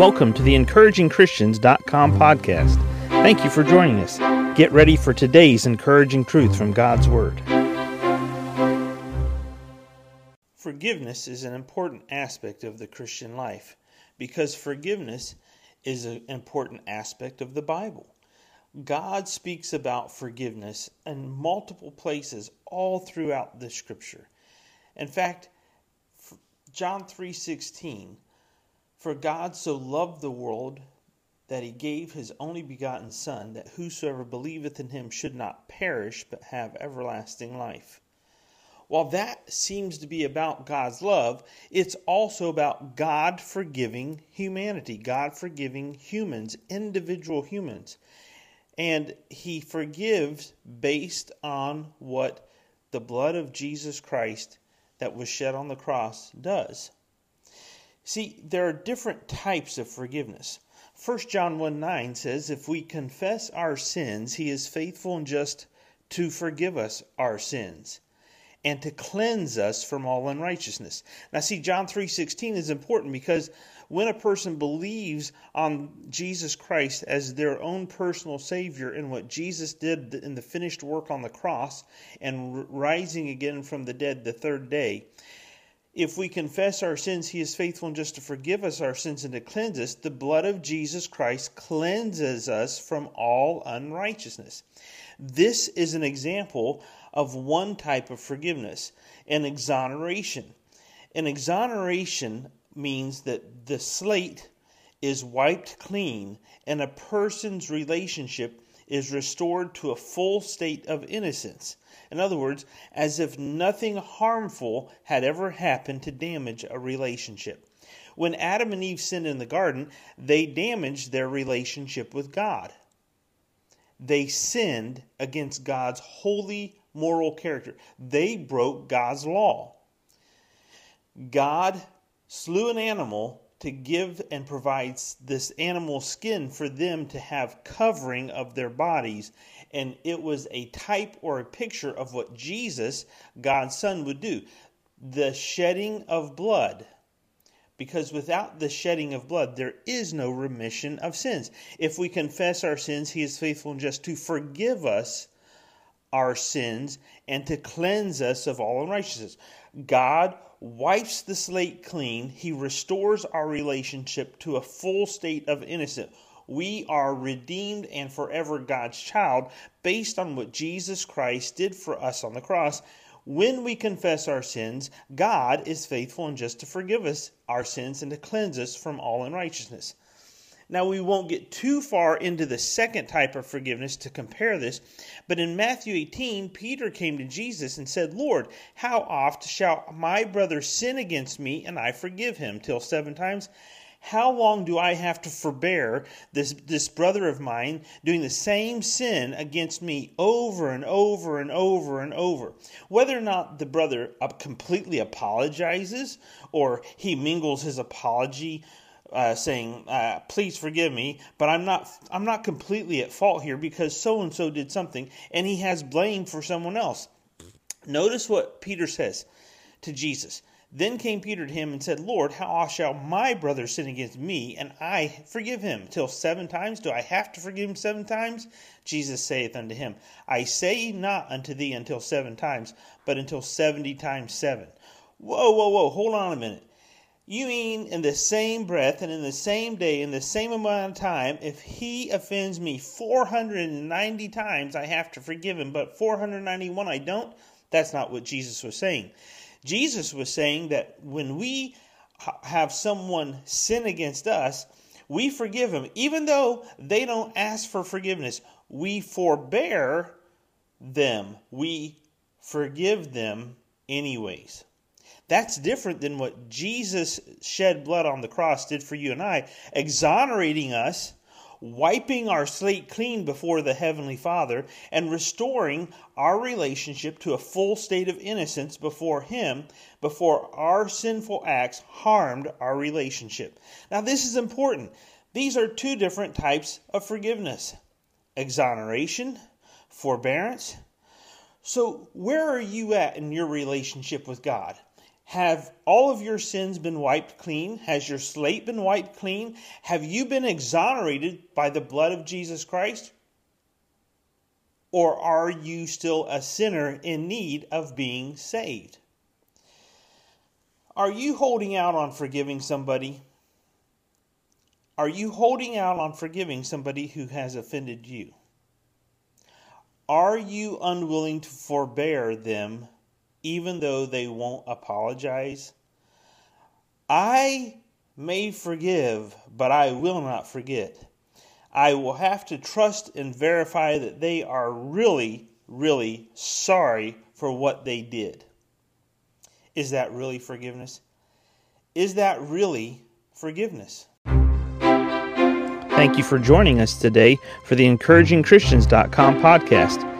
Welcome to the encouragingchristians.com podcast. Thank you for joining us. Get ready for today's encouraging truth from God's Word. Forgiveness is an important aspect of the Christian life because forgiveness is an important aspect of the Bible. God speaks about forgiveness in multiple places all throughout the scripture. In fact, John 3:16 For God so loved the world that he gave his only begotten son that whosoever believeth in him should not perish but have everlasting life. While that seems to be about God's love, it's also about God forgiving humanity, God forgiving humans, individual humans. And he forgives based on what the blood of Jesus Christ that was shed on the cross does. See, there are different types of forgiveness. 1 John 1 9 says, If we confess our sins, he is faithful and just to forgive us our sins and to cleanse us from all unrighteousness. Now see John 3:16 is important because when a person believes on Jesus Christ as their own personal savior and what Jesus did in the finished work on the cross and rising again from the dead the third day, if we confess our sins, he is faithful and just to forgive us our sins and to cleanse us. The blood of Jesus Christ cleanses us from all unrighteousness. This is an example of one type of forgiveness an exoneration. An exoneration means that the slate is wiped clean and a person's relationship is restored to a full state of innocence. In other words, as if nothing harmful had ever happened to damage a relationship. When Adam and Eve sinned in the garden, they damaged their relationship with God. They sinned against God's holy moral character. They broke God's law. God slew an animal to give and provides this animal skin for them to have covering of their bodies. And it was a type or a picture of what Jesus God's son would do. The shedding of blood. Because without the shedding of blood there is no remission of sins. If we confess our sins he is faithful and just to forgive us our sins and to cleanse us of all unrighteousness. God wipes the slate clean. He restores our relationship to a full state of innocence. We are redeemed and forever God's child based on what Jesus Christ did for us on the cross. When we confess our sins, God is faithful and just to forgive us our sins and to cleanse us from all unrighteousness. Now, we won't get too far into the second type of forgiveness to compare this, but in Matthew 18, Peter came to Jesus and said, Lord, how oft shall my brother sin against me and I forgive him? Till seven times? How long do I have to forbear this, this brother of mine doing the same sin against me over and over and over and over? Whether or not the brother completely apologizes or he mingles his apology uh, saying, uh, "Please forgive me, but I'm not I'm not completely at fault here because so and so did something, and he has blame for someone else." Notice what Peter says to Jesus. Then came Peter to him and said, Lord, how shall my brother sin against me, and I forgive him? Till seven times? Do I have to forgive him seven times? Jesus saith unto him, I say not unto thee until seven times, but until seventy times seven. Whoa, whoa, whoa, hold on a minute. You mean in the same breath and in the same day, in the same amount of time, if he offends me 490 times, I have to forgive him, but 491 I don't? That's not what Jesus was saying. Jesus was saying that when we have someone sin against us, we forgive them. Even though they don't ask for forgiveness, we forbear them. We forgive them anyways. That's different than what Jesus shed blood on the cross did for you and I, exonerating us, wiping our slate clean before the Heavenly Father, and restoring our relationship to a full state of innocence before Him, before our sinful acts harmed our relationship. Now, this is important. These are two different types of forgiveness exoneration, forbearance. So, where are you at in your relationship with God? Have all of your sins been wiped clean? Has your slate been wiped clean? Have you been exonerated by the blood of Jesus Christ? Or are you still a sinner in need of being saved? Are you holding out on forgiving somebody? Are you holding out on forgiving somebody who has offended you? Are you unwilling to forbear them even though they won't apologize? I may forgive, but I will not forget. I will have to trust and verify that they are really, really sorry for what they did. Is that really forgiveness? Is that really forgiveness? Thank you for joining us today for the encouragingchristians.com podcast.